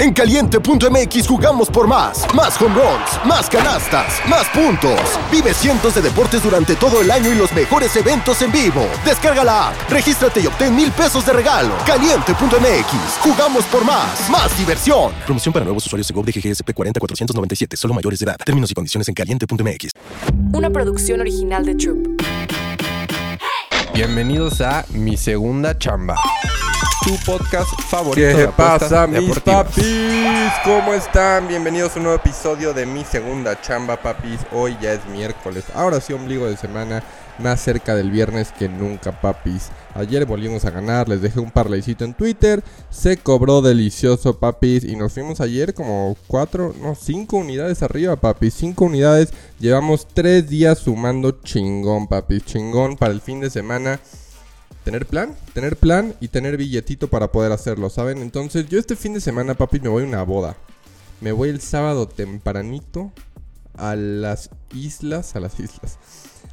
En caliente.mx jugamos por más. Más home runs, más canastas, más puntos. Vive cientos de deportes durante todo el año y los mejores eventos en vivo. Descarga la app, regístrate y obtén mil pesos de regalo. Caliente.mx, jugamos por más. Más diversión. Promoción para nuevos usuarios de GOV de GGSP 40497, solo mayores de edad. Términos y condiciones en caliente.mx. Una producción original de Troop. Bienvenidos a Mi Segunda Chamba. Tu podcast favorito ¿Qué de pasa, mis deportivas. papis? ¿Cómo están? Bienvenidos a un nuevo episodio de Mi Segunda Chamba, papis. Hoy ya es miércoles. Ahora sí, ombligo de semana. Más cerca del viernes que nunca, papis. Ayer volvimos a ganar. Les dejé un parlaycito en Twitter. Se cobró delicioso, papis. Y nos fuimos ayer como cuatro, no, cinco unidades arriba, papis. Cinco unidades. Llevamos tres días sumando chingón, papis. Chingón para el fin de semana tener plan, tener plan y tener billetito para poder hacerlo, ¿saben? Entonces, yo este fin de semana, papi, me voy a una boda. Me voy el sábado tempranito a las islas, a las islas,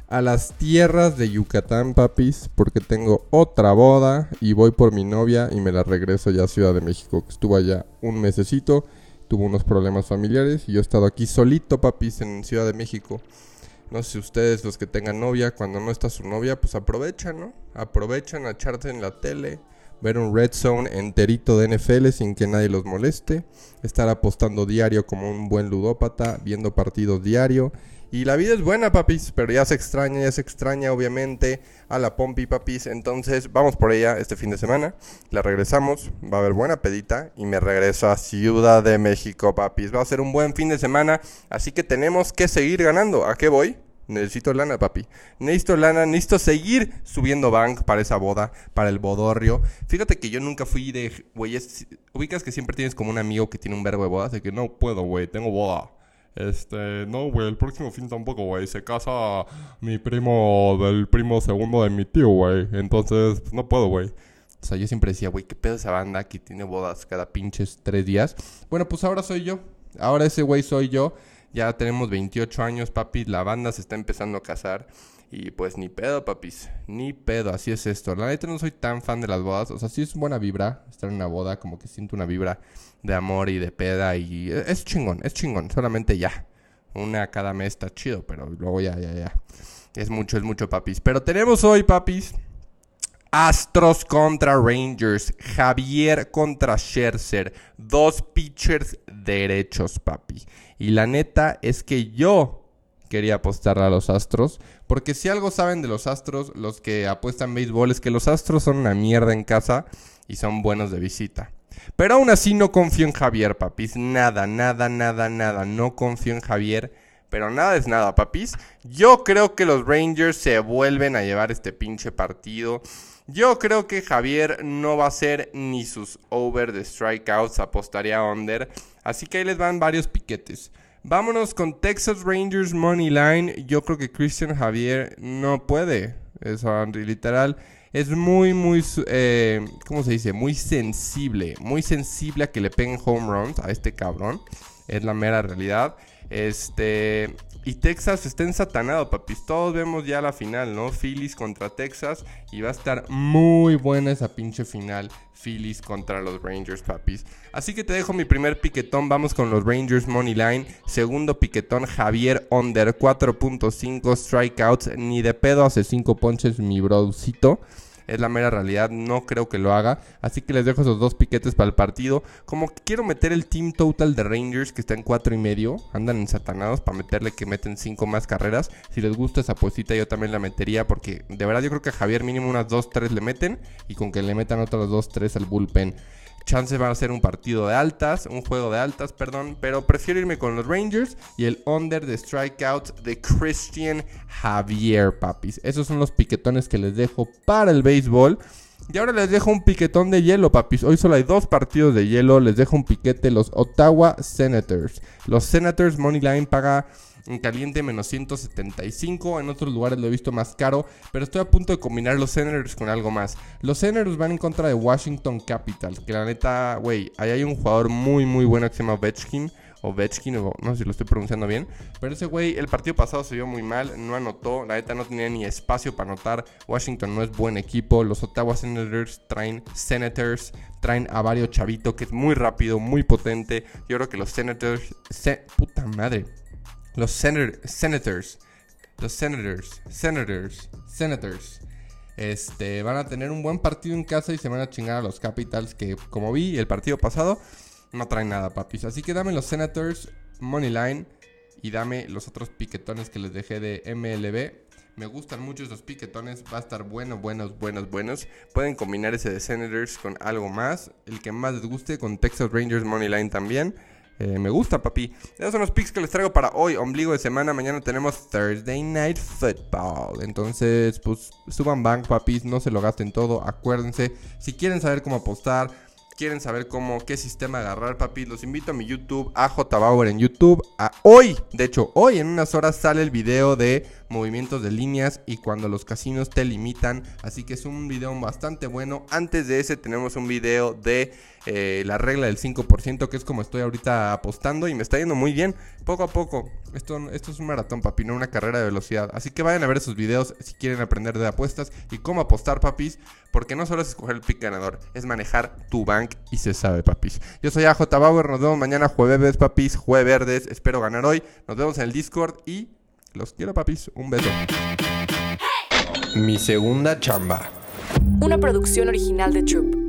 a las tierras de Yucatán, papis, porque tengo otra boda y voy por mi novia y me la regreso ya a Ciudad de México, que estuvo allá un mesecito, tuvo unos problemas familiares y yo he estado aquí solito, papis, en Ciudad de México. No sé si ustedes, los que tengan novia, cuando no está su novia, pues aprovechan, ¿no? Aprovechan a echarse en la tele, ver un Red Zone enterito de NFL sin que nadie los moleste, estar apostando diario como un buen ludópata, viendo partidos diario. Y la vida es buena, papis, pero ya se extraña, ya se extraña, obviamente, a la Pompi, papis. Entonces, vamos por ella este fin de semana. La regresamos, va a haber buena pedita y me regreso a Ciudad de México, papis. Va a ser un buen fin de semana, así que tenemos que seguir ganando. ¿A qué voy? Necesito lana, papi. Necesito lana, necesito seguir subiendo bank para esa boda, para el bodorrio. Fíjate que yo nunca fui de, güey, ubicas que siempre tienes como un amigo que tiene un verbo de bodas, de que no puedo, güey, tengo boda. Este, no, güey, el próximo fin tampoco, güey. Se casa mi primo del primo segundo de mi tío, güey. Entonces, pues, no puedo, güey. O sea, yo siempre decía, güey, ¿qué pedo esa banda que tiene bodas cada pinches tres días? Bueno, pues ahora soy yo. Ahora ese güey soy yo. Ya tenemos 28 años, papi. La banda se está empezando a casar. Y pues ni pedo, papis. Ni pedo, así es esto. La neta no soy tan fan de las bodas. O sea, sí es buena vibra estar en una boda. Como que siento una vibra de amor y de peda. Y es chingón, es chingón. Solamente ya. Una cada mes está chido, pero luego ya, ya, ya. Es mucho, es mucho, papis. Pero tenemos hoy, papis. Astros contra Rangers. Javier contra Scherzer. Dos pitchers derechos, papi. Y la neta es que yo quería apostar a los Astros. Porque si algo saben de los Astros, los que apuestan béisbol, es que los Astros son una mierda en casa y son buenos de visita. Pero aún así no confío en Javier, papis. Nada, nada, nada, nada. No confío en Javier. Pero nada es nada, papis. Yo creo que los Rangers se vuelven a llevar este pinche partido. Yo creo que Javier no va a hacer ni sus over de strikeouts. Apostaría under. Así que ahí les van varios piquetes. Vámonos con Texas Rangers Money Line. Yo creo que Christian Javier no puede. Eso, literal. Es muy, muy, eh, ¿cómo se dice? Muy sensible. Muy sensible a que le peguen home runs a este cabrón. Es la mera realidad. Este. Y Texas está ensatanado, papis. Todos vemos ya la final, ¿no? Phillies contra Texas. Y va a estar muy buena esa pinche final. Phillies contra los Rangers, papis. Así que te dejo mi primer piquetón. Vamos con los Rangers Money Line. Segundo piquetón, Javier Under. 4.5 strikeouts. Ni de pedo hace 5 ponches, mi brocito. Es la mera realidad, no creo que lo haga. Así que les dejo esos dos piquetes para el partido. Como quiero meter el team total de Rangers, que está en cuatro y medio. Andan ensatanados para meterle que meten cinco más carreras. Si les gusta esa posita, yo también la metería. Porque de verdad yo creo que a Javier mínimo unas 2-3 le meten. Y con que le metan otras 2-3 al bullpen. Chances va a ser un partido de altas, un juego de altas, perdón, pero prefiero irme con los Rangers y el under de strikeouts de Christian Javier, papis. Esos son los piquetones que les dejo para el béisbol. Y ahora les dejo un piquetón de hielo, papis. Hoy solo hay dos partidos de hielo. Les dejo un piquete los Ottawa Senators. Los Senators Money Line paga en caliente menos 175. En otros lugares lo he visto más caro. Pero estoy a punto de combinar los Senators con algo más. Los Senators van en contra de Washington Capitals. Que la neta, güey, ahí hay un jugador muy, muy bueno que se llama Ovechkin. Ovechkin, o no sé si lo estoy pronunciando bien. Pero ese güey, el partido pasado se vio muy mal, no anotó, la neta no tenía ni espacio para anotar. Washington no es buen equipo, los Ottawa Senators traen Senators, traen a varios chavito que es muy rápido, muy potente. Yo creo que los Senators, puta madre, los Senators, los Senators, Senators, Senators. Este, van a tener un buen partido en casa y se van a chingar a los Capitals que, como vi el partido pasado, no traen nada, papis. Así que dame los Senators Money Line y dame los otros piquetones que les dejé de MLB. Me gustan mucho esos piquetones. Va a estar bueno, buenos, buenos, buenos. Pueden combinar ese de Senators con algo más. El que más les guste con Texas Rangers Money Line también. Eh, me gusta, papi. Esos son los picks que les traigo para hoy, ombligo de semana. Mañana tenemos Thursday Night Football. Entonces, pues suban bank, papis. No se lo gasten todo. Acuérdense, si quieren saber cómo apostar, quieren saber cómo, qué sistema agarrar, papi, los invito a mi YouTube, a J. Bauer en YouTube. A hoy, de hecho, hoy en unas horas sale el video de movimientos de líneas y cuando los casinos te limitan. Así que es un video bastante bueno. Antes de ese tenemos un video de eh, la regla del 5%, que es como estoy ahorita apostando y me está yendo muy bien. Poco a poco. Esto, esto es un maratón, papi, no una carrera de velocidad. Así que vayan a ver esos videos si quieren aprender de apuestas y cómo apostar, papis. Porque no solo es escoger el pick ganador, es manejar tu bank y se sabe, papis. Yo soy AJ Bauer, nos vemos mañana jueves, papis, jueves verdes. Espero ganar hoy. Nos vemos en el Discord y los quiero, papis. Un beso. Mi segunda chamba. Una producción original de Troop.